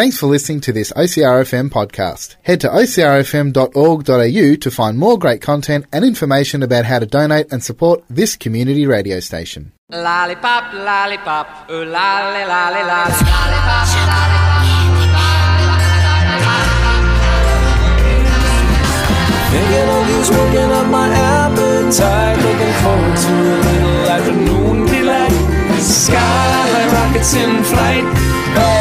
Thanks for listening to this OCRFM podcast. Head to ocrfm.org.au to find more great content and information about how to donate and support this community radio station. Lollipop, lollipop, ooh lolly, lolly, lolly. Lollipop, lollipop. Thinking of you's working up my appetite. Looking forward to a little afternoon delight. Skyline rockets in flight. Oh,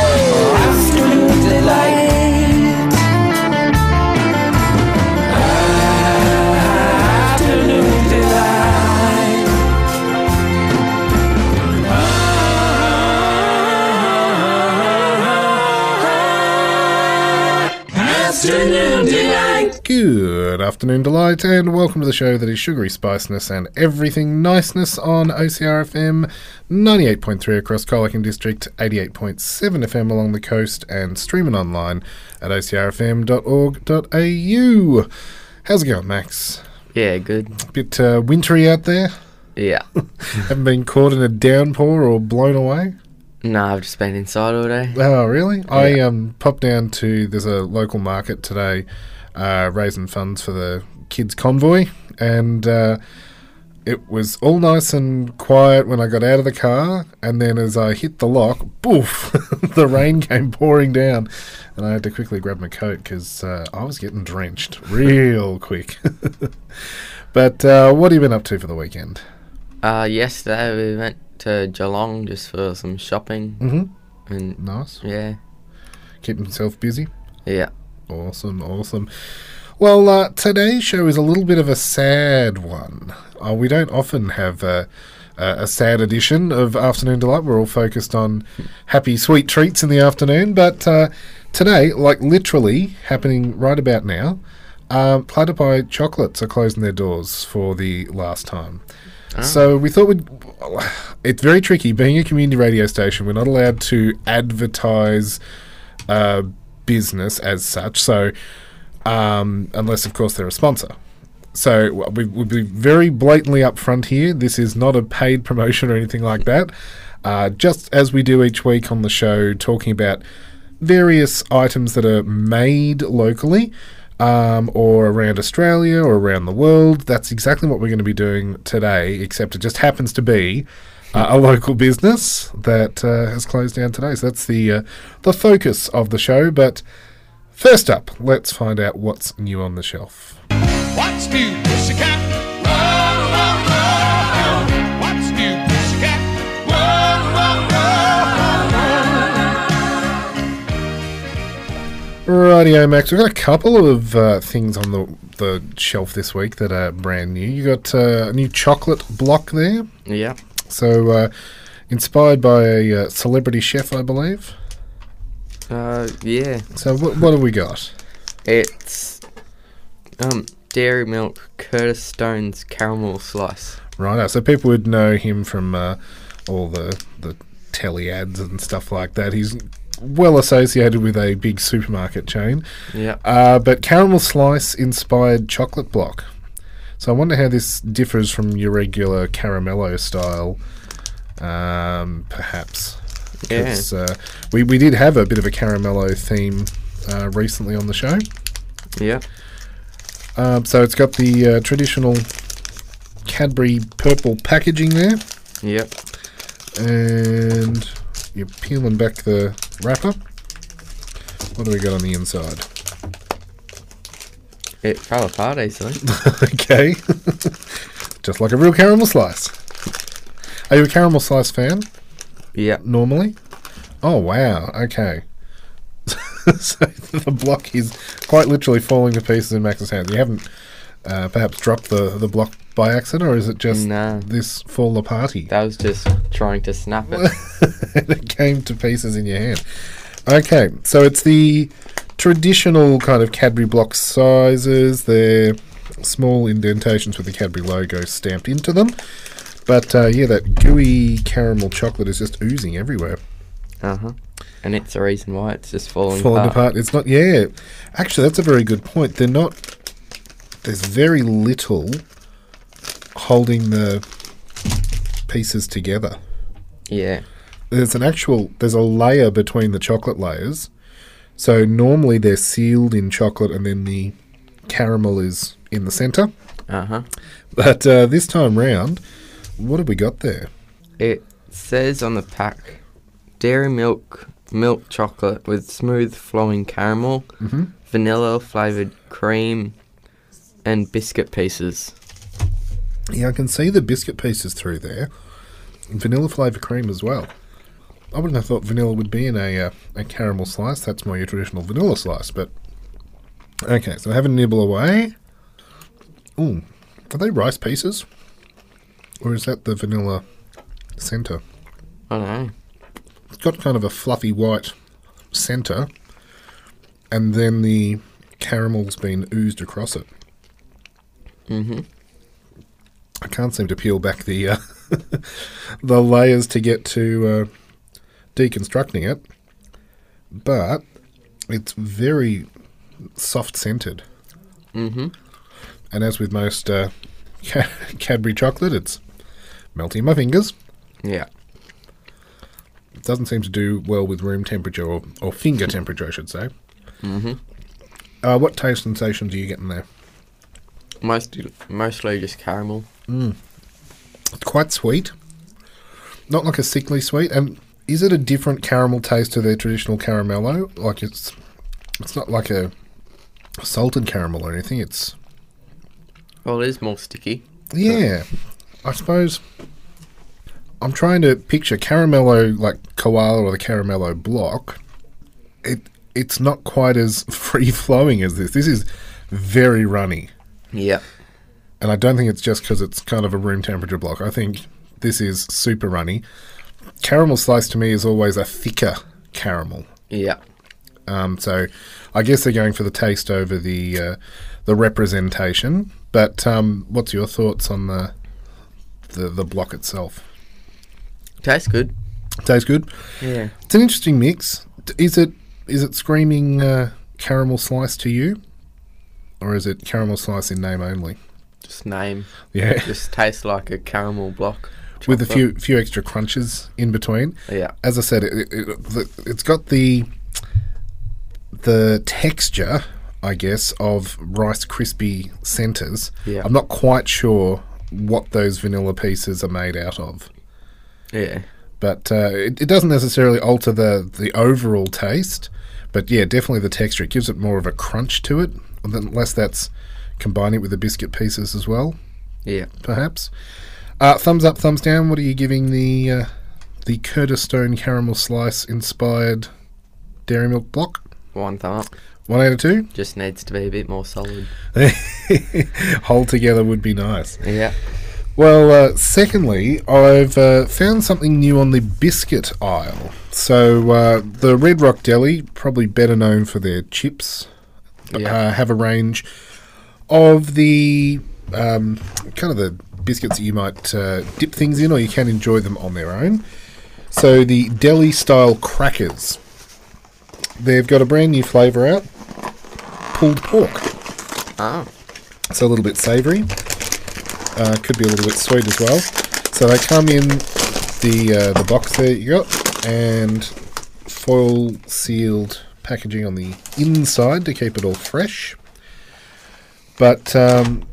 Afternoon delight. Good afternoon, Delight, and welcome to the show that is sugary spiciness and everything niceness on OCRFM 98.3 across Colac District, 88.7 FM along the coast, and streaming online at ocrfm.org.au. How's it going, Max? Yeah, good. Bit uh, wintry out there? Yeah. Haven't been caught in a downpour or blown away? No, I've just been inside all day. Oh, really? I um popped down to there's a local market today, uh, raising funds for the kids convoy, and uh, it was all nice and quiet when I got out of the car, and then as I hit the lock, boof, the rain came pouring down, and I had to quickly grab my coat because uh, I was getting drenched real quick. but uh, what have you been up to for the weekend? Uh, yesterday we went to Geelong just for some shopping. Mm-hmm. And Nice. yeah, Keep himself busy. yeah. Awesome, awesome. Well, uh, today's show is a little bit of a sad one. Uh, we don't often have a, sad edition of Afternoon Delight. We're all focused on happy, sweet treats in the afternoon. But uh, today, like literally happening right about now, um, Platypi Chocolates are closing their doors for the last time. So we thought we'd. It's very tricky. Being a community radio station, we're not allowed to advertise uh, business as such. So, um, unless of course they're a sponsor. So we we'll be very blatantly upfront here. This is not a paid promotion or anything like that. Uh, just as we do each week on the show, talking about various items that are made locally um, or around Australia or around the world. That's exactly what we're going to be doing today, except it just happens to be uh, a local business that uh, has closed down today. So that's the uh, the focus of the show. But first up, let's find out what's new on the shelf. What's new, pussycat? Rightio, Max. We've got a couple of uh, things on the the shelf this week that are brand new. You got uh, a new chocolate block there. Yeah. So, uh, inspired by a uh, celebrity chef, I believe. Uh, yeah. So, what, what have we got? It's um Dairy Milk Curtis Stone's caramel slice. Right, so people would know him from uh, all the the telly ads and stuff like that. He's well associated with a big supermarket chain. Yeah. Uh, but caramel slice inspired chocolate block. So I wonder how this differs from your regular caramello style, um, perhaps. Yeah. 'Cause, uh, we, we did have a bit of a caramello theme uh, recently on the show. Yeah. Um, so it's got the uh, traditional Cadbury purple packaging there, Yep. and you're peeling back the wrapper. What do we got on the inside? It fell apart easily. okay, just like a real caramel slice. Are you a caramel slice fan yeah. normally? Oh wow, okay. so the block is quite literally falling to pieces in Max's hands. You haven't uh, perhaps dropped the, the block by accident, or is it just this fall aparty? That was just trying to snap it. and it came to pieces in your hand. Okay, so it's the traditional kind of Cadbury block sizes. They're small indentations with the Cadbury logo stamped into them. But uh, yeah, that gooey caramel chocolate is just oozing everywhere. Uh huh. And it's the reason why it's just falling, falling apart. apart. It's not. Yeah, actually, that's a very good point. They're not. There's very little holding the pieces together. Yeah. There's an actual. There's a layer between the chocolate layers, So normally they're sealed in chocolate and then the caramel is in the centre. Uh huh. But uh, this time round, what have we got there? It says on the pack dairy milk, milk chocolate with smooth flowing caramel, vanilla flavored cream, and biscuit pieces. Yeah, I can see the biscuit pieces through there. Vanilla flavored cream as well. I wouldn't have thought vanilla would be in a uh, a caramel slice. That's more your traditional vanilla slice, but okay. So I have a nibble away. Ooh, are they rice pieces, or is that the vanilla centre? I don't know. It's got kind of a fluffy white centre, and then the caramel's been oozed across it. Mm-hmm. I can't seem to peel back the uh, the layers to get to uh, deconstructing it, but it's very soft scented. Mm-hmm. And as with most uh, Cadbury chocolate, it's melting my fingers. Yeah. It doesn't seem to do well with room temperature or, or finger temperature, I should say. Mm-hmm. Uh, what taste sensations are you getting there? Most, mostly just caramel. It's quite sweet, not like a sickly sweet. And is it a different caramel taste to their traditional caramello? Like it's, it's not like a salted caramel or anything. It's Well, it is more sticky. yeah. I suppose I'm trying to picture caramello like koala or the caramello block. It it's not quite as free flowing as this. This is very runny. Yeah. And I don't think it's just because it's kind of a room temperature block. I think this is super runny. Caramel slice to me is always a thicker caramel. Yeah. Um, so I guess they're going for the taste over the uh, the representation. But um, what's your thoughts on the the, the block itself? Tastes good. Tastes good. Yeah. It's an interesting mix. Is it is it screaming uh, caramel slice to you, or is it caramel slice in name only? Just name. Yeah, Just tastes like a caramel block. With a few few extra crunches in between. Yeah. as I said, it, it, it, it's got the the texture, I guess, of Rice crispy centers. Yeah. I'm not quite sure what those vanilla pieces are made out of, Yeah. but uh, it, it doesn't necessarily alter the the overall taste. But yeah, definitely the texture. It gives it more of a crunch to it, unless that's combining it with the biscuit pieces as well Yeah. perhaps. Uh, thumbs up, thumbs down. What are you giving the uh, the Curtis Stone caramel slice inspired dairy milk block? One thumb up. One out of two. Just needs to be a bit more solid. Hold together would be nice. Yeah. Well, uh, secondly, I've uh, found something new on the biscuit aisle. So uh, the Red Rock Deli, probably better known for their chips, Yeah. uh, have a range of the um, kind of the biscuits that you might uh, dip things in, or you can enjoy them on their own. So the deli style crackers, they've got a brand new flavour out, pulled pork. Oh. So a little bit savoury. Uh, could be a little bit sweet as well. So they come in the uh, the box there you got, and foil sealed packaging on the inside to keep it all fresh. But um,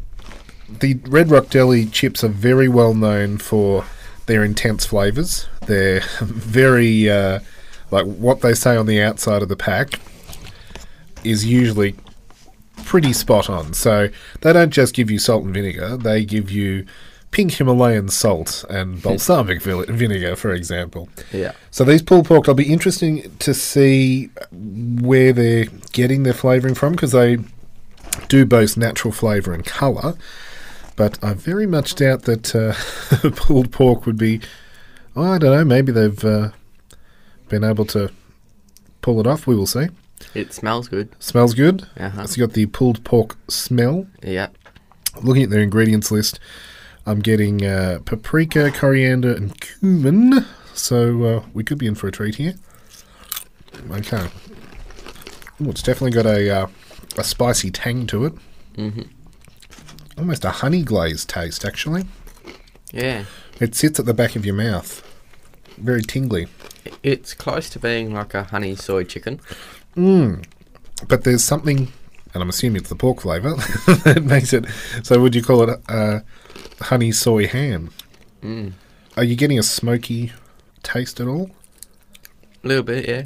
the Red Rock Deli chips are very well known for their intense flavours. They're very uh, like what they say on the outside of the pack is usually pretty spot on. So they don't just give you salt and vinegar; they give you pink Himalayan salt and balsamic vinegar, for example. Yeah. So these pulled pork, it'll be interesting to see where they're getting their flavouring from because they do boast natural flavour and colour. But I very much doubt that uh, pulled pork would be. oh, I don't know. Maybe they've uh, been able to pull it off. We will see. It smells good. Smells good. Uh-huh. It's got the pulled pork smell. Yeah. Looking at their ingredients list, I'm getting uh, paprika, coriander, and cumin. So uh, we could be in for a treat here. Okay. Ooh, it's definitely got a uh, a spicy tang to it. Mm-hmm. Almost a honey glazed taste, actually. Yeah. It sits at the back of your mouth. Very tingly. It's close to being like a honey soy chicken. Mmm. but there's something, and I'm assuming it's the pork flavour that makes it. So would you call it uh, honey soy ham? Are you getting a smoky taste at all? A little bit, yeah.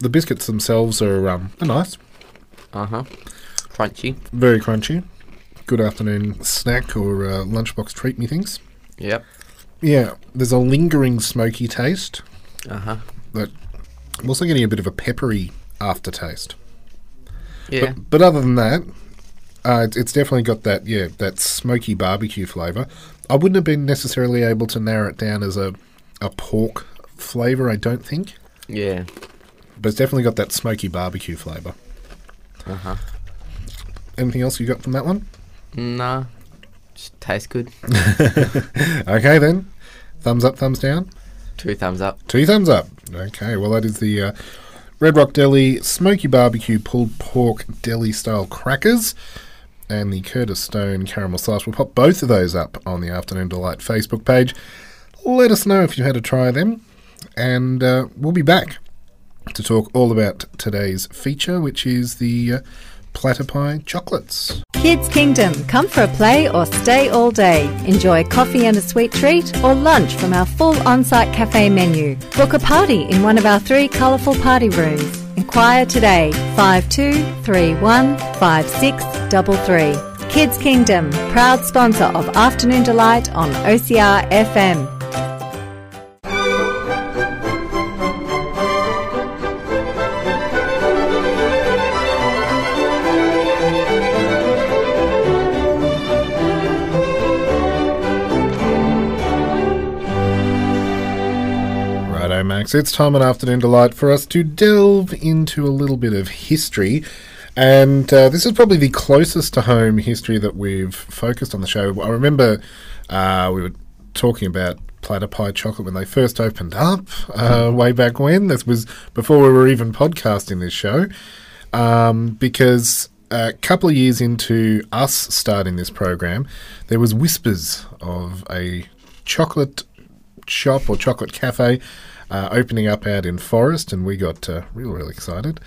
The biscuits themselves are um, are nice, Uh huh. Crunchy. very crunchy. Good afternoon snack or uh, lunchbox treat me things. Yep. Yeah, there's a lingering smoky taste, Uh huh. but I'm also getting a bit of a peppery aftertaste. Yeah. But, but other than that, uh, it's definitely got that yeah that smoky barbecue flavour. I wouldn't have been necessarily able to narrow it down as a a pork flavour. I don't think, yeah. but it's definitely got that smoky barbecue flavour. Uh huh. Anything else you got from that one? Nah. Just tastes good. Okay then, thumbs up, thumbs down. Two thumbs up. Two thumbs up. Okay, well that is the uh, Red Rock Deli Smoky Barbecue Pulled Pork Deli Style Crackers and the Curtis Stone Caramel Slice. We'll pop both of those up on the Afternoon Delight Facebook page. Let us know if you had a try of them, and uh, we'll be back to talk all about today's feature, which is the uh, Platypi Chocolates. Kids Kingdom, come for a play or stay all day. Enjoy coffee and a sweet treat or lunch from our full on site cafe menu. Book a party in one of our three colourful party rooms. Inquire today 5231 5633. Kids Kingdom, proud sponsor of Afternoon Delight on OCR FM. Max. It's time on Afternoon Delight for us to delve into a little bit of history. And uh, this is probably the closest to home history that we've focused on the show. I remember uh, we were talking about Platypi Chocolate when they first opened up uh, way back when. This was before we were even podcasting this show. Um, because a couple of years into us starting this program, there was whispers of a chocolate shop or chocolate cafe uh, opening up out in Forrest, and we got uh, real, real excited.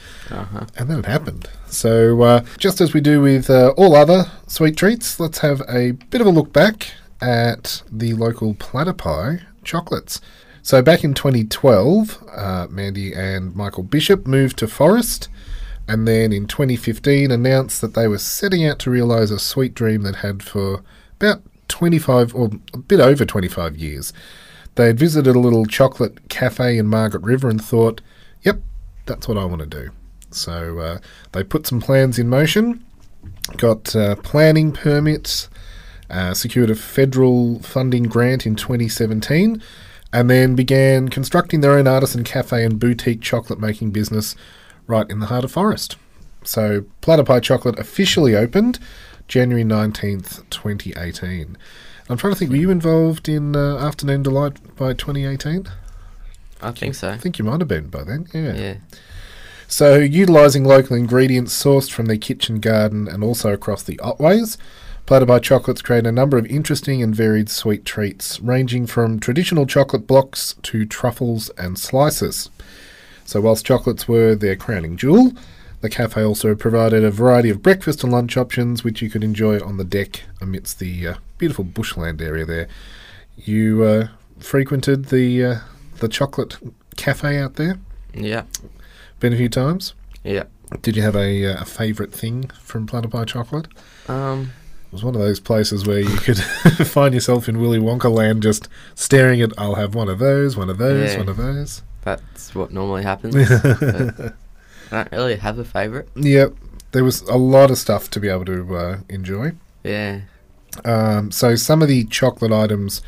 And then it happened. So, uh, just as we do with uh, all other sweet treats, let's have a bit of a look back at the local Platypi chocolates. So, back in 2012, uh, Mandy and Michael Bishop moved to Forrest. And then in 2015, announced that they were setting out to realise a sweet dream they'd had for about 25 or a bit over 25 years. They had visited a little chocolate cafe in Margaret River and thought, yep, that's what I want to do. So uh, they put some plans in motion, got uh, planning permits, uh, secured a federal funding grant in 2017, and then began constructing their own artisan cafe and boutique chocolate making business right in the heart of Forrest. So Platypi Chocolate officially opened January 19th, 2018. I'm trying to think, were you involved in uh, Afternoon Delight by 2018? I think so. I think you might have been by then, yeah. Yeah. So, utilising local ingredients sourced from their kitchen garden and also across the Otways, Platypi Chocolates create a number of interesting and varied sweet treats, ranging from traditional chocolate blocks to truffles and slices. So, whilst chocolates were their crowning jewel, the cafe also provided a variety of breakfast and lunch options which you could enjoy on the deck amidst the uh, beautiful bushland area there. You uh, frequented the uh, the chocolate cafe out there? Yeah. Been a few times? Yeah. Did you have a, uh, a favourite thing from Platypi Chocolate? Um. It was one of those places where you could find yourself in Willy Wonka land just staring at, I'll have one of those, one of those, Yeah. one of those. That's what normally happens. I don't really have a favourite. Yep. There was a lot of stuff to be able to uh, enjoy. Yeah. Um, so some of the chocolate items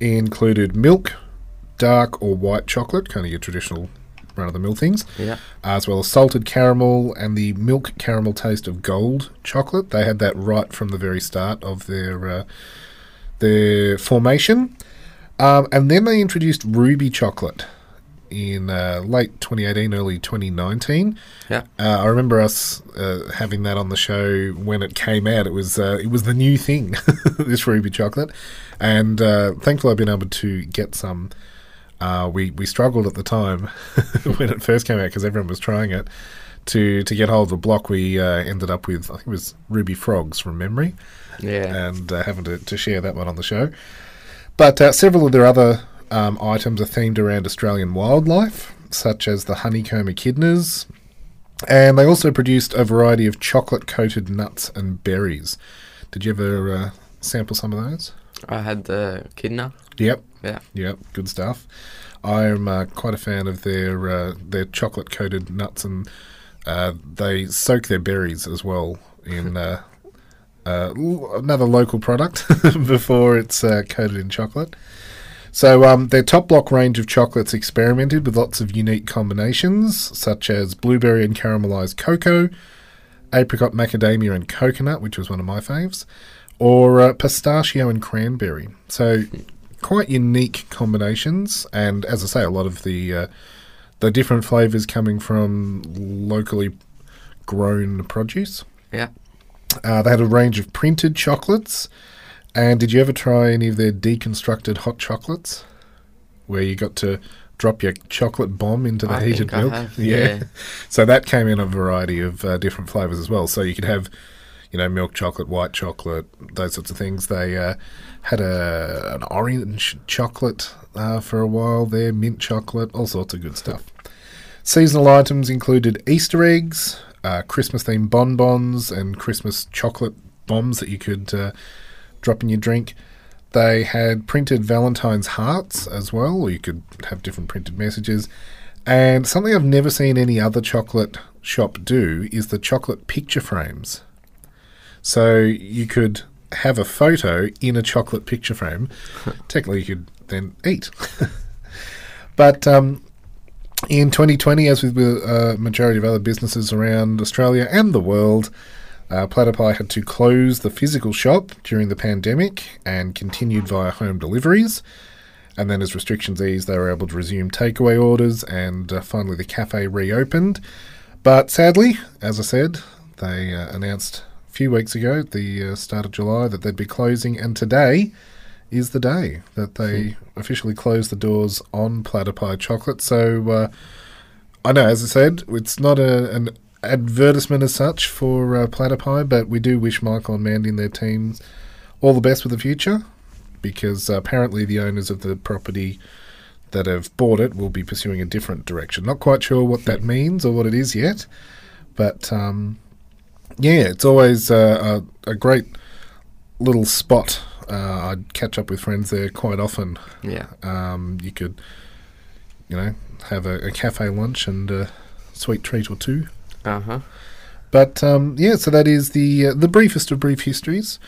included milk, dark or white chocolate, kind of your traditional run of the mill things, Yeah. as well as salted caramel and the milk caramel taste of gold chocolate. They had that right from the very start of their uh, their formation, um, and then they introduced ruby chocolate in uh, late 2018, early 2019. Yeah. Uh, I remember us uh, having that on the show when it came out. It was uh, it was the new thing, this ruby chocolate, and uh, thankfully I've been able to get some Uh, we we struggled at the time when it first came out because everyone was trying it to to get hold of the block. We uh, ended up with I think it was Ruby Frogs from memory, Yeah. and uh, having to, to share that one on the show. But uh, several of their other um, items are themed around Australian wildlife, such as the honeycomb echidnas, and they also produced a variety of chocolate coated nuts and berries. Did you ever uh, sample some of those? I had the kidna. Yep. Yeah. Yep, good stuff. I'm uh, quite a fan of their uh, their chocolate coated nuts, and uh, they soak their berries as well in uh, uh, another local product before it's uh, coated in chocolate. So um, their top block range of chocolates experimented with lots of unique combinations, such as blueberry and caramelized cocoa, apricot macadamia and coconut, which was one of my faves, or uh, pistachio and cranberry. So quite unique combinations, and as I say, a lot of the uh, the different flavors coming from locally grown produce. Yeah. Uh, they had a range of printed chocolates. And did you ever try any of their deconstructed hot chocolates, where you got to drop your chocolate bomb into the I heated milk? have, yeah. So that came in a variety of uh, different flavors as well. So you could have, you know, milk chocolate, white chocolate, those sorts of things. They uh, had a an orange chocolate uh, for a while there, mint chocolate, all sorts of good stuff. Seasonal items included Easter eggs, uh, Christmas themed bonbons, and Christmas chocolate bombs that you could uh, drop in your drink. They had printed Valentine's hearts as well, or you could have different printed messages. And something I've never seen any other chocolate shop do is the chocolate picture frames. So you could have a photo in a chocolate picture frame. Technically, you could then eat. but um, in 2020, as with a majority of other businesses around Australia and the world, uh, Platypi had to close the physical shop during the pandemic and continued via home deliveries. And then, as restrictions eased, they were able to resume takeaway orders, and uh, finally the cafe reopened. But sadly, as I said, they uh, announced a few weeks ago, at the uh, start of July, that they'd be closing, and today is the day that they officially close the doors on Platypi chocolate. So uh, I know, as I said, it's not a, an advertisement as such for uh, Platypi, but we do wish Michael and Mandy and their teams all the best for the future because uh, apparently the owners of the property that have bought it will be pursuing a different direction. Not quite sure what that means or what it is yet, but um, yeah, it's always uh, a, a great little spot. Uh, I'd catch up with friends there quite often. Yeah. Um, you could, you know, have a, a cafe lunch and a sweet treat or two. Uh huh. But um, yeah, so that is the uh, the briefest of brief histories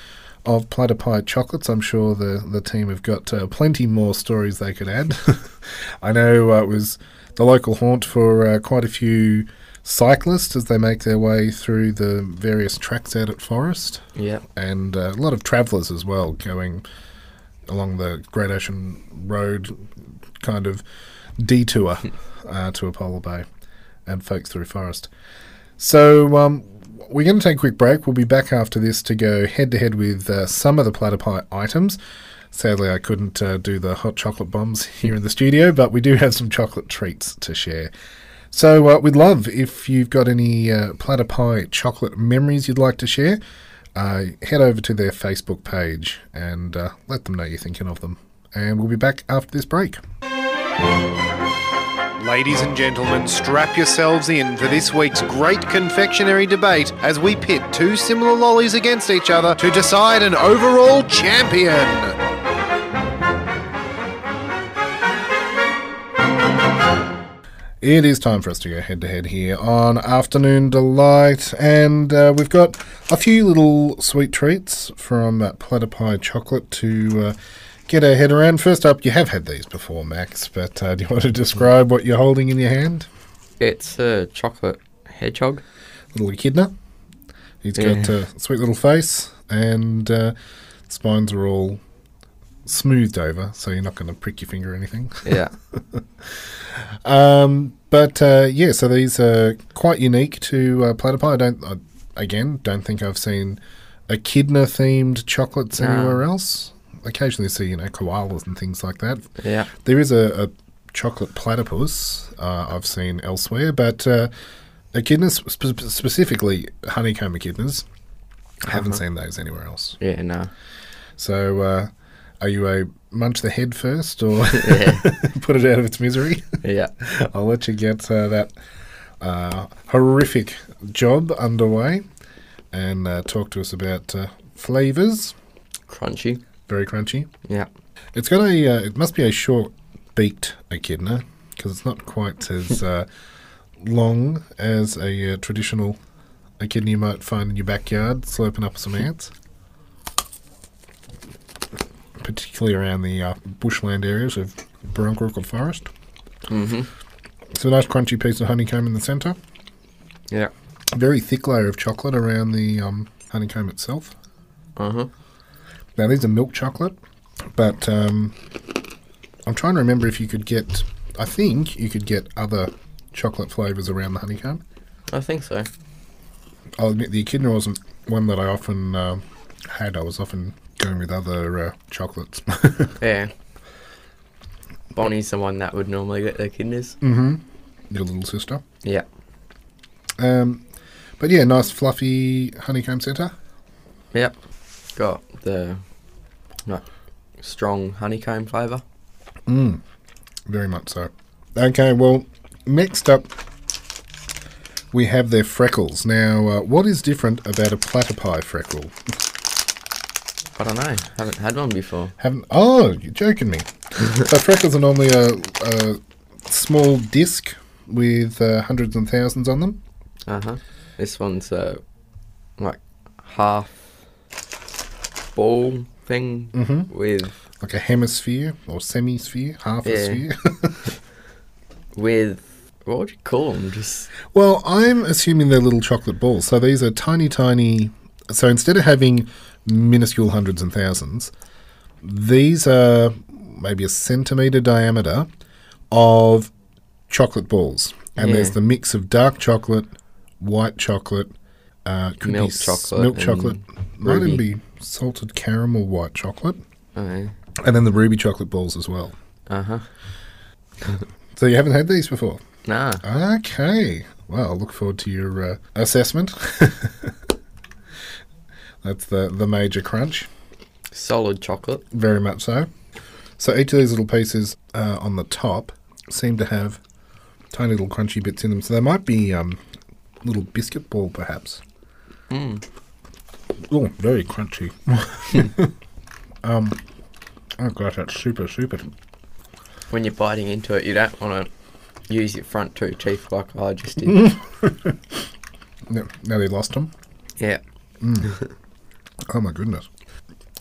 of Platypi chocolates. I'm sure the the team have got uh, plenty more stories they could add. I know uh, it was the local haunt for uh, quite a few cyclists as they make their way through the various tracks out at Forrest, Yeah. and uh, a lot of travellers as well going along the Great Ocean Road kind of detour uh, to Apollo Bay and folks through Forrest. So um, we're going to take a quick break. We'll be back after this to go head to head with uh, some of the Platypi items. Sadly, I couldn't uh, do the hot chocolate bombs here in the studio, but we do have some chocolate treats to share. So uh, we'd love if you've got any uh, Platypi chocolate memories you'd like to share. Uh, head over to their Facebook page and uh, let them know you're thinking of them. And we'll be back after this break. Ladies and gentlemen, strap yourselves in for this week's great confectionery debate as we pit two similar lollies against each other to decide an overall champion. It is time for us to go head to head here on Afternoon Delight, and uh, we've got a few little sweet treats from uh, Platypi Chocolate to uh, get our head around. First up, you have had these before, Max, but uh, do you want to describe what you're holding in your hand? It's a chocolate hedgehog. Little echidna. He's got a sweet little face, and uh, spines are all smoothed over, so you're not going to prick your finger or anything. Yeah. Um, but uh, yeah, so these are quite unique to uh, Platypi. I don't, I, again, don't think I've seen echidna themed chocolates No. anywhere else. Occasionally see, you know, koalas and things like that. yeah. There is a, a chocolate platypus uh, I've seen elsewhere, but uh, echidnas, spe- specifically honeycomb echidnas, I haven't seen those anywhere else. Yeah, no. So, uh, are you a munch the head first or put it out of its misery? Yeah. I'll let you get uh, that uh, horrific job underway and uh, talk to us about uh, flavors. Crunchy. Very crunchy. Yeah. It's got a. Uh, it must be a short beaked echidna because it's not quite as uh, long as a uh, traditional echidna you might find in your backyard, slurping up some ants. Particularly around the uh, bushland areas of Barungarooka Forest. Mm-hmm. It's a nice crunchy piece of honeycomb in the centre. Yeah. Very thick layer of chocolate around the um, honeycomb itself. Uh-huh. Now these are milk chocolate, but um, I'm trying to remember if you could get. I think you could get other chocolate flavours around the honeycomb. I think so. I'll admit the echidna wasn't one that I often um had. I was often going with other uh, chocolates. Yeah. Bonnie's the one that would normally get the echidnas. mm-hmm. Your little sister. Yeah. Um, but yeah, nice fluffy honeycomb centre. Yep. Got the like strong honeycomb flavour. Mm, very much so. Okay, well, next up we have their freckles. Now, uh, what is different about a platypi freckle? I don't know. Haven't had one before. Haven't? Oh, you're joking me. so freckles are normally a, a small disc with uh, hundreds and thousands on them. Uh huh. This one's uh like half ball thing Mhm. with Like a hemisphere or semisphere, half a sphere. with what would you call them? Just well, I'm assuming they're little chocolate balls. So these are tiny, tiny. So instead of having minuscule hundreds and thousands, these are maybe a centimetre diameter of chocolate balls. And Yeah. there's the mix of dark chocolate, white chocolate, uh, Milk chocolate milk chocolate, might even be salted caramel white chocolate, uh and then the ruby chocolate balls as well. Uh huh. So you haven't had these before? Nah. Okay. Well, I'll look forward to your uh, assessment. That's the, the major crunch. Solid chocolate. Very much so. So each of these little pieces uh, on the top seem to have tiny little crunchy bits in them. So they might be um, little biscuit ball, perhaps. Mm. Oh, very crunchy. um, oh gosh, that's super, super. When you're biting into it, you don't want to use your front two teeth like I just did. No, now they lost them. yeah. Oh my goodness.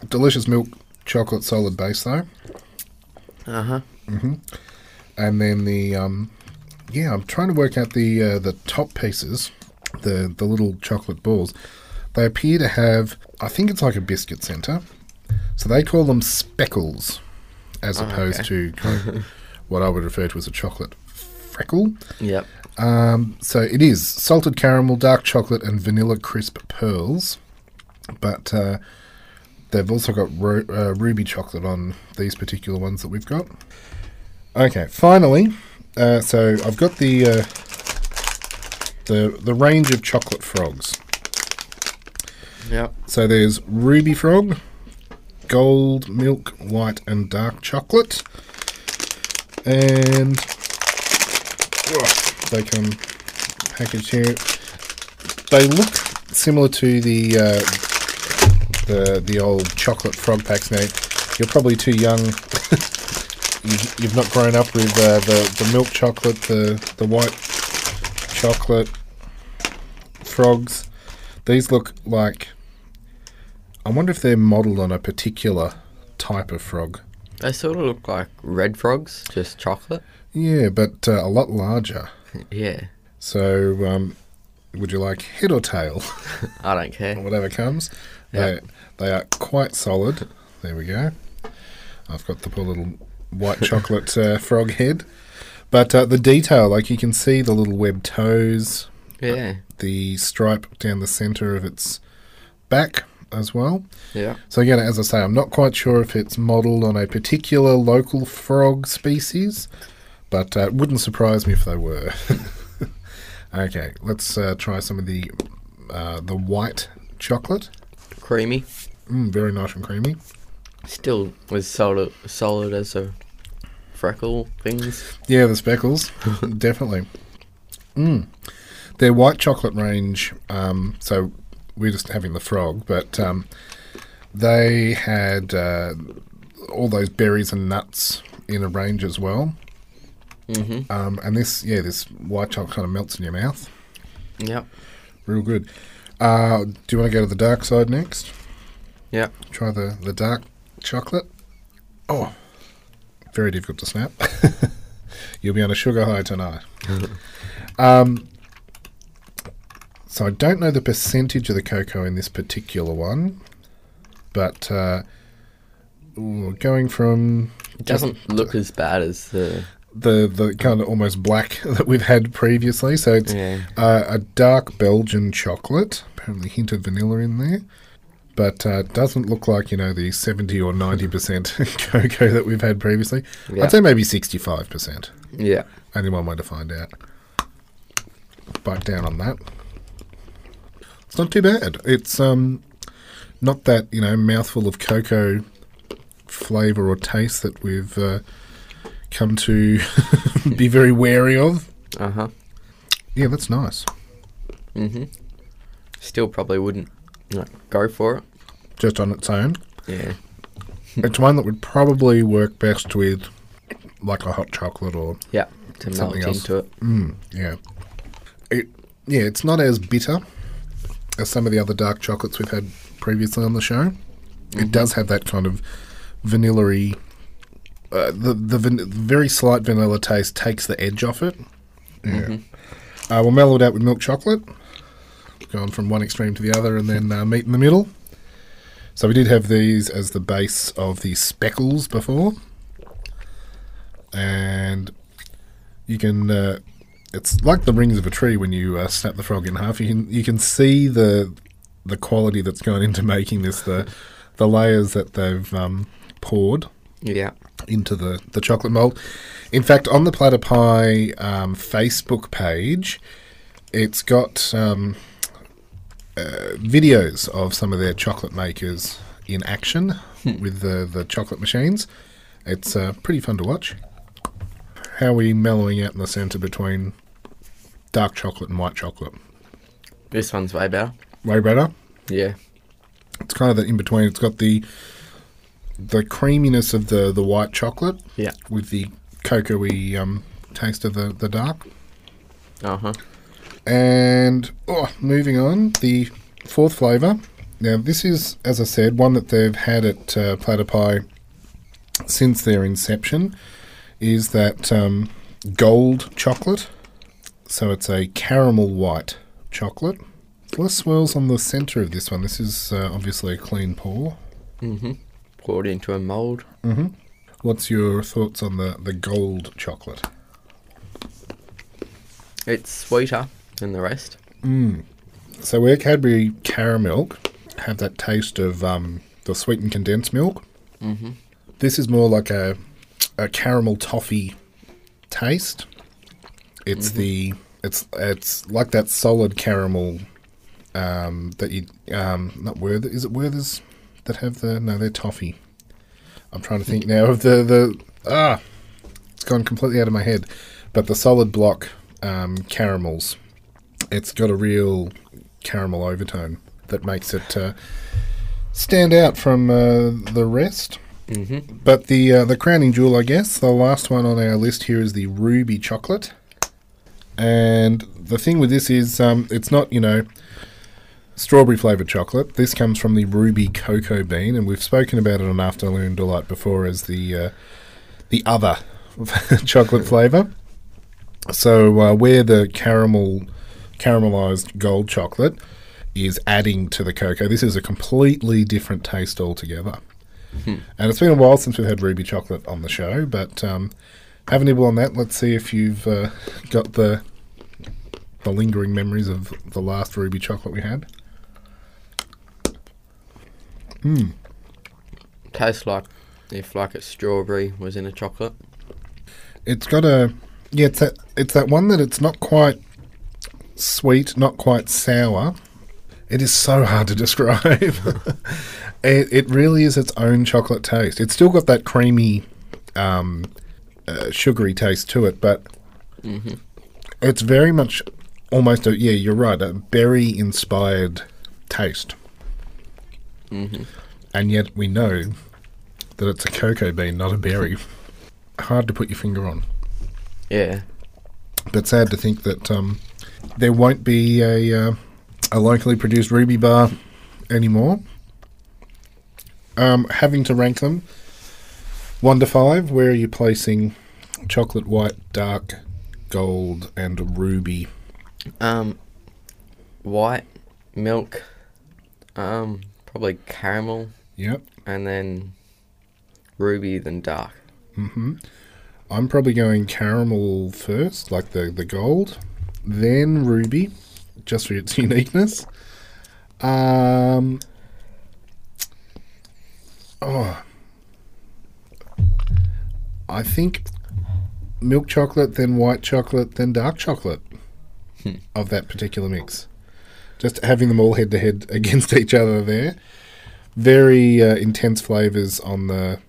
Delicious milk chocolate solid base though. Uh huh. and then the um, yeah, I'm trying to work out the uh, the top pieces, the the little chocolate balls. They appear to have, I think it's like a biscuit center, so they call them speckles, as Oh, opposed okay. to kind of what I would refer to as a chocolate freckle. Yep. Um, so it is salted caramel, dark chocolate, and vanilla crisp pearls, but uh, they've also got ro- uh, ruby chocolate on these particular ones that we've got. Okay, finally, uh, so I've got the uh, the the range of chocolate frogs. Yep. So there's ruby frog, gold, milk, white, and dark chocolate, and oh, they come packaged here. They look similar to the uh, the the old chocolate frog packs. Now you're probably too young. you've, you've not grown up with uh, the the milk chocolate, the the white chocolate frogs. These look like. I wonder if they're modelled on a particular type of frog. They sort of look like red frogs, just chocolate. Yeah, but uh, a lot larger. Yeah. So, um, would you like head or tail? I don't care. Whatever comes. Yep. They, they are quite solid. There we go. I've got the poor little white chocolate uh, frog head. But uh, the detail, like you can see the little webbed toes, Yeah. the stripe down the centre of its back as well. Yeah. So again, as I say, I'm not quite sure if it's modelled on a particular local frog species, but uh, it wouldn't surprise me if they were. okay, let's uh, try some of the uh, the white chocolate. Creamy. Mm, very nice and creamy. Still was solid, solid as a freckle things. Yeah, the speckles, definitely. Mm. Their white chocolate range. Um, so we're just having the frog, but um, they had uh, all those berries and nuts in a range as well. Mm-hmm. Um, and this, yeah, this white chocolate kind of melts in your mouth. Yep. Real good. Uh, do you want to go to the dark side next? Yeah. Try the, the dark chocolate. Oh, very difficult to snap. You'll be on a sugar high tonight. um, so I don't know the percentage of the cocoa in this particular one, but uh, ooh, going from It doesn't look as bad as the. the the kind of almost black that we've had previously. So it's Yeah. uh, a dark Belgian chocolate, apparently hinted vanilla in there, but uh, doesn't look like you know the seventy or ninety percent cocoa that we've had previously. Yeah. I'd say maybe sixty five percent. Yeah. Only one way to find out. Bite down on that. It's not too bad. It's um not that you know mouthful of cocoa flavour or taste that we've uh, come to be very wary of. Uh huh. Yeah, that's nice. Mm-hmm. Still probably wouldn't like, go for it. Just on its own. Yeah. it's one that would probably work best with like a hot chocolate or Yeah. To melt Something else. into it. mm, yeah. It yeah, it's not as bitter as some of the other dark chocolates we've had previously on the show. It does have that kind of vanilla-y uh, the the van- very slight vanilla taste takes the edge off it. Yeah. Uh, we'll mellow it out with milk chocolate. Going from one extreme to the other, and then uh, meat in the middle. So we did have these as the base of the speckles before, and you can. It's like the rings of a tree when you uh, snap the frog in half. You can you can see the the quality that's gone into making this. The the layers that they've um, poured Yeah. into the, the chocolate mold. In fact, on the Platypi um, Facebook page, it's got um, uh, videos of some of their chocolate makers in action with the, the chocolate machines. It's uh, pretty fun to watch. How are we mellowing out in the centre between dark chocolate and white chocolate? This one's way better. Way better. Yeah. It's kind of the in between. It's got the the creaminess of the, the white chocolate Yeah. with the cocoa-y um, taste of the, the dark. Uh huh. And oh, moving on, the fourth flavour. Now, this is, as I said, one that they've had at uh, Platypi since their inception. Is that um, gold chocolate? So it's a caramel white chocolate. Less swirls on the centre of this one. This is uh, obviously a clean pour. Mm-hmm. Poured into a mold. Mhm what's your thoughts on the, the gold chocolate? It's sweeter than the rest. Mm. So where Cadbury caramel have that taste of um, the sweetened condensed milk, Mm-hmm. this is more like a a caramel toffee taste. It's the it's it's like that solid caramel um, that you um, not Werther is it Werther's that have the no they're toffee. I'm trying to think now of the the ah it's gone completely out of my head, but the solid block um, caramels. It's got a real caramel overtone that makes it uh, stand out from uh, the rest. Mm-hmm. But the uh, the crowning jewel, I guess, the last one on our list here is the ruby chocolate. And the thing with this is, um, it's not you know strawberry flavored chocolate. This comes from the ruby cocoa bean, and we've spoken about it on Afternoon Delight before as the uh, the other chocolate flavor. So uh, where the caramel caramelized gold chocolate is adding to the cocoa, this is a completely different taste altogether. And it's been a while since we've had ruby chocolate on the show, but um, have a nibble on that. Let's see if you've uh, got the the lingering memories of the last ruby chocolate we had. Hmm. Tastes like if like a strawberry was in a chocolate. It's got a yeah. It's that it's that one that it's not quite sweet, not quite sour. It is so hard to describe. it, it really is its own chocolate taste. It's still got that creamy, um, uh, sugary taste to it, but it's very much almost a yeah. You're right, a berry inspired taste. And yet we know that it's a cocoa bean, not a berry. Hard to put your finger on Yeah. but sad to think that um, there won't be a uh, a locally produced Ruby bar anymore. Um, having to rank them one to five, where are you placing chocolate, white, dark, gold, and ruby? Um, white milk. Um, probably caramel, Yep, and then ruby, then dark. Mhm. I'm probably going caramel first, like the the gold, then ruby, just for its uniqueness. Um, oh, I think milk chocolate, then white chocolate, then dark chocolate of that particular mix. Just having them all head to head against each other there. Very uh, intense flavors on the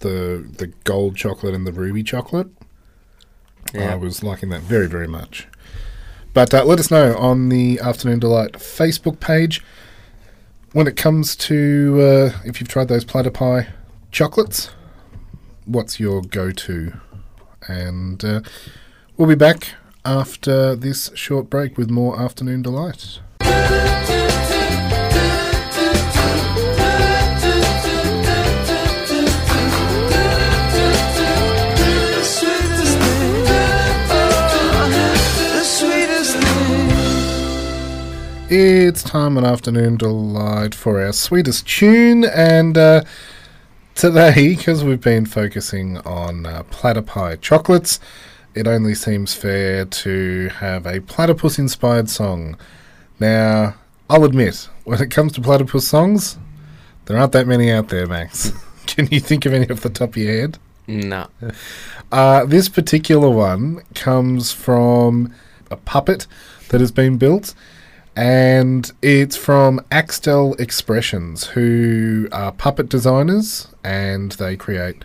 the the gold chocolate and the ruby chocolate. Yeah. I was liking that very very much. But uh, let us know on the Afternoon Delight Facebook page when it comes to uh, if you've tried those Platypi chocolates. What's your go-to? And uh, we'll be back after this short break with more Afternoon Delight. It's time on Afternoon Delight for our sweetest tune, and uh, today, because we've been focusing on uh, Platypi chocolates, it only seems fair to have a platypus inspired song. Now, I'll admit, when it comes to platypus songs, there aren't that many out there, Max. Can you think of any off the top of your head? No. Uh, this particular one comes from a puppet that has been built, and it's from Axtell Expressions, who are puppet designers, and they create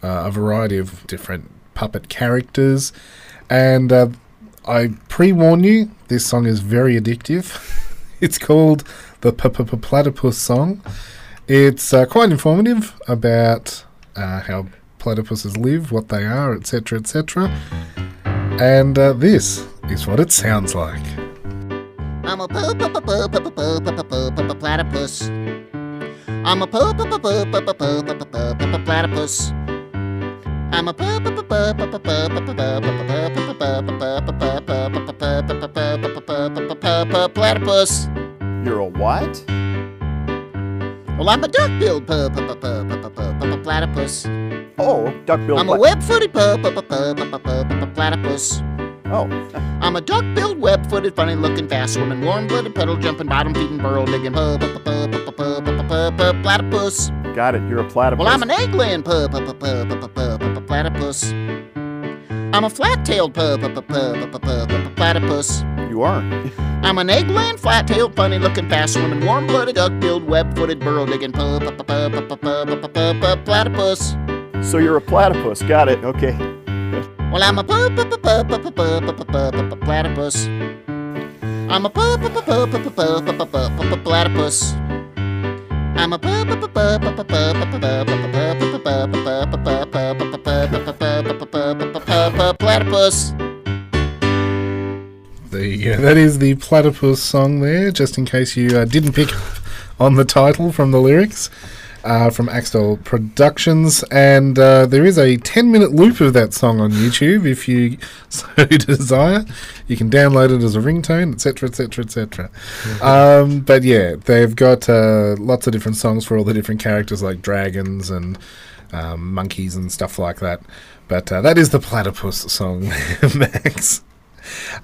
uh, a variety of different puppet characters. And uh, I pre warn you, this song is very addictive. it's called the Platypus Song. It's uh, quite informative about how platypuses live, what they are, etc., etc. And this is what it sounds like. I'm a poo poo poo poo poo poo poo poo poo poo poo platypus. I'm a poo poo poo poo poo poo poo poo poo poo poo poo platypus. I'm a poo poo poo poo poo poo poo poo poo poo poo poo poo platypus. You're a what? Well, I'm a duck-billed platypus. Oh, duck-billed. I'm a web-footed platypus. Oh. I'm a duck-billed, web-footed, funny-looking, fast-swimming, warm-blooded, puddle-jumping, bottom-feeding, burrow-digging, platypus. Got it. You're a platypus. Well, I'm an egg-laying platypus. I'm a flat-tailed platypus. You are. I'm an egg-laying, flat-tailed, funny-looking, fast-swimming, warm-blooded, duck-billed, web-footed, burrow-digging, platypus. So you're a platypus. Got it. Okay. Well, I'm a platypus. I'm a platypus. I'm a platypus. There. That is the platypus song there, just in case you uh, didn't pick on the title from the lyrics. Uh, from Axel Productions, and uh, there is a 10 minute loop of that song on YouTube if you so desire. You can download it as a ringtone, etc., etc., etc. Um, But yeah, they've got uh, lots of different songs for all the different characters, like dragons and um, monkeys and stuff like that. But uh, that is the platypus song, Max.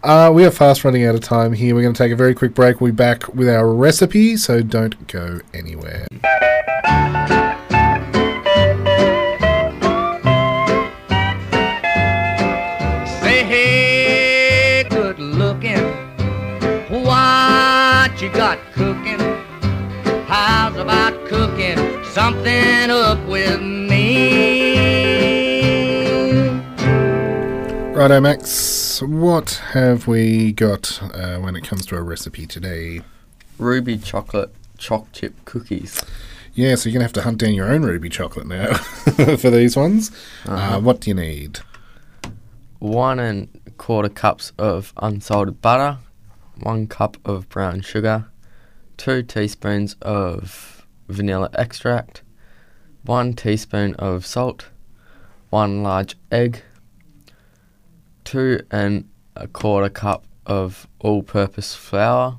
Uh, we are fast running out of time here. We're going to take a very quick break. We'll be back with our recipe, so don't go anywhere. Say hey, good looking. What you got cooking? How's about cooking something up with me? Righto, Max. What have we got uh, when it comes to a recipe today? Ruby chocolate choc chip cookies. Yeah, so you're going to have to hunt down your own ruby chocolate now for these ones. uh Uh-huh. what do you need? One and a quarter cups of unsalted butter, one cup of brown sugar, two teaspoons of vanilla extract, one teaspoon of salt, one large egg, two and a quarter cup of all-purpose flour,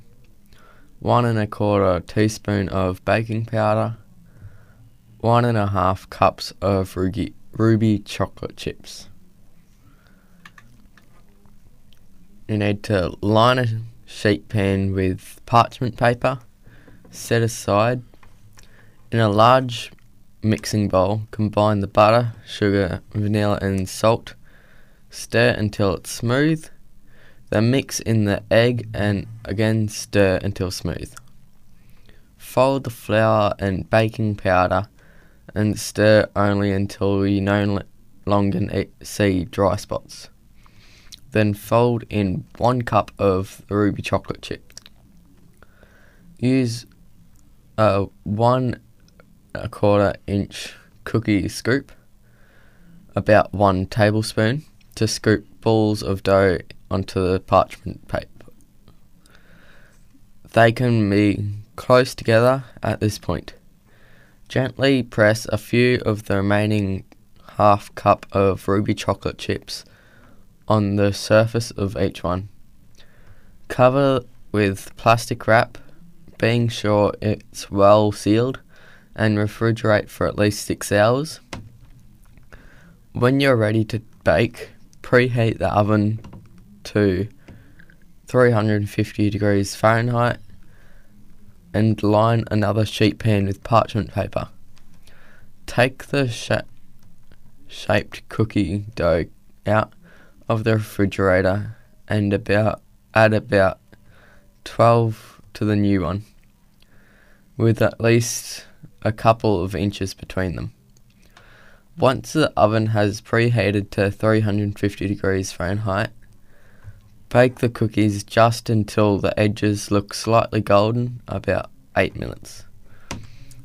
one and a quarter teaspoon of baking powder, one and a half cups of ruby, ruby chocolate chips. You need to line a sheet pan with parchment paper, set aside. In a large mixing bowl, combine the butter, sugar, vanilla, and salt. Stir until it's smooth. Then mix in the egg and again stir until smooth. Fold the flour and baking powder and stir only until you no longer see dry spots. Then fold in one cup of ruby chocolate chip. Use a one a quarter inch cookie scoop, about one tablespoon, to scoop balls of dough onto the parchment paper. They can be close together at this point. Gently press a few of the remaining half cup of ruby chocolate chips on the surface of each one. Cover with plastic wrap, being sure it's well sealed, and refrigerate for at least six hours. When you're ready to bake, preheat the oven to 350 degrees Fahrenheit and line another sheet pan with parchment paper. Take the sha- shaped cookie dough out of the refrigerator and about add about 12 to the new one with at least a couple of inches between them. Once the oven has preheated to 350 degrees Fahrenheit, bake the cookies just until the edges look slightly golden, about 8 minutes.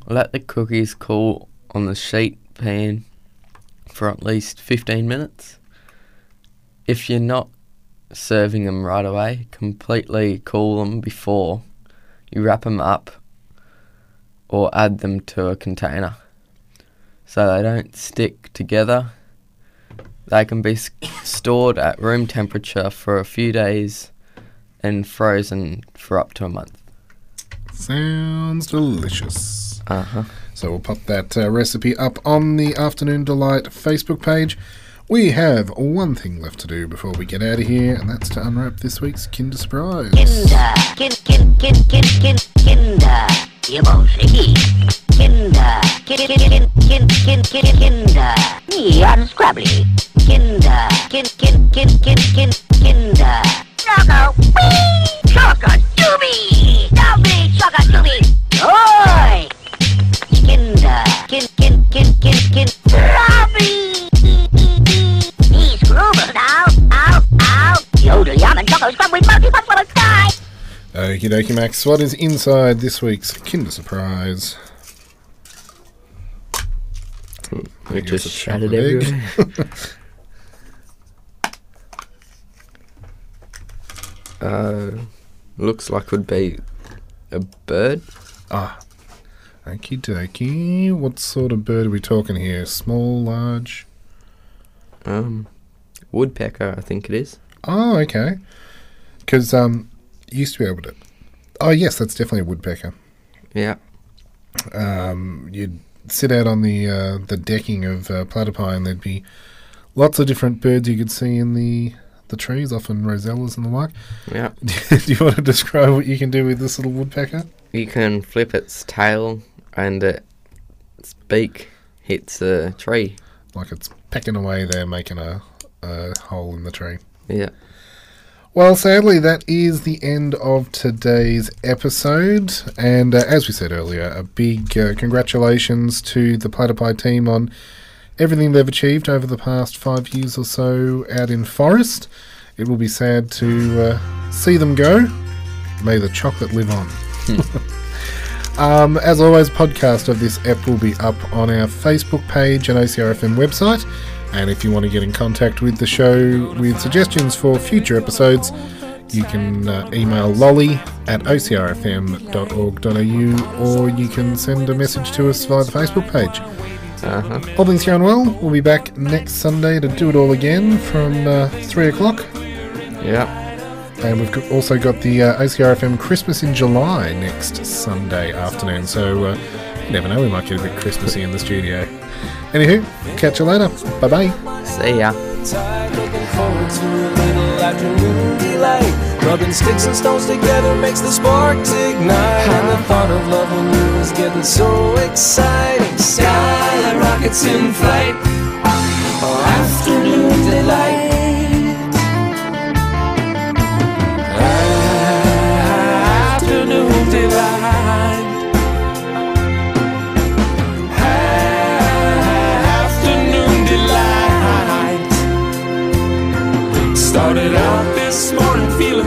Let the cookies cool on the sheet pan for at least 15 minutes. If you're not serving them right away, completely cool them before you wrap them up or add them to a container so they don't stick together. They can be stored at room temperature for a few days and frozen for up to a month. Sounds delicious. Uh huh. So we'll pop that uh, recipe up on the Afternoon Delight Facebook page. We have one thing left to do before we get out of here, and that's to unwrap this week's Kinder Surprise. Kinder, kin, kin, kin, kin, kin, Kinder, you won't Kinder, kin, kin, kin, kin, kin, kin, Kinder, me unscrabbly. Kinder, kin, kin, kin, kin, kin, Kinder. Choco, wee, choco doobie, doobie, choco doobie, oi. Kinder, kin, kin, kin, kin, kin, Robbie. These groovers now, ow, ow, yodel yum and choco scrub with multi for the sky. Okie dokie, Max. What is inside this week's Kinder Surprise? I It just shattered chocolate everywhere. uh, looks like would be a bird. ah. Okie dokie. What sort of bird are we talking here? Small, large? Um, woodpecker, I think it is. Oh, okay. Because um, you used to be able to. Oh, yes, that's definitely a woodpecker. Yeah. um, you'd sit out on the uh, the decking of uh, Platypi, and there'd be lots of different birds you could see in the the trees, often rosellas and the like. Yeah. do you want to describe what you can do with this little woodpecker? You can flip its tail and its beak hits a tree. Like it's pecking away there, making a, a hole in the tree. Yeah. Well, sadly, that is the end of today's episode. And uh, as we said earlier, a big uh, congratulations to the Platypi team on everything they've achieved over the past five years or so out in Forrest. It will be sad to uh, see them go. May the chocolate live on. Um, as always, podcast of this ep will be up on our Facebook page and OCRFM website. And if you want to get in contact with the show with suggestions for future episodes, you can uh, email lolly at ocrfm.org.au or you can send a message to us via the Facebook page. Uh-huh. All things going well, we'll be back next Sunday to do it all again from uh, 3 o'clock. Yeah. And we've also got the uh, OCRFM Christmas in July next Sunday afternoon. So uh, never know, we might get a bit Christmassy in the studio. Anywho, catch you later. Bye bye. See ya. Looking forward to a little afternoon delight. Rubbing sticks and stones together makes the sparks ignite. And the thought of loving you is getting so exciting. Sky rockets in flight. Afternoon delight.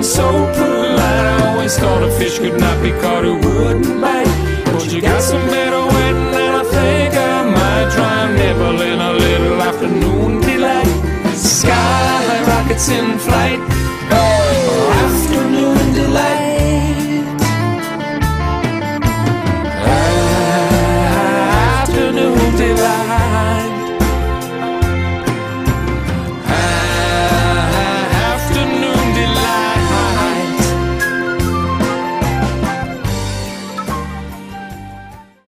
So polite. I always thought a fish could not be caught who wouldn't bite. But you got some better wetting, and I think I might try nibble in a little afternoon delight. Sky rockets in flight. Oh,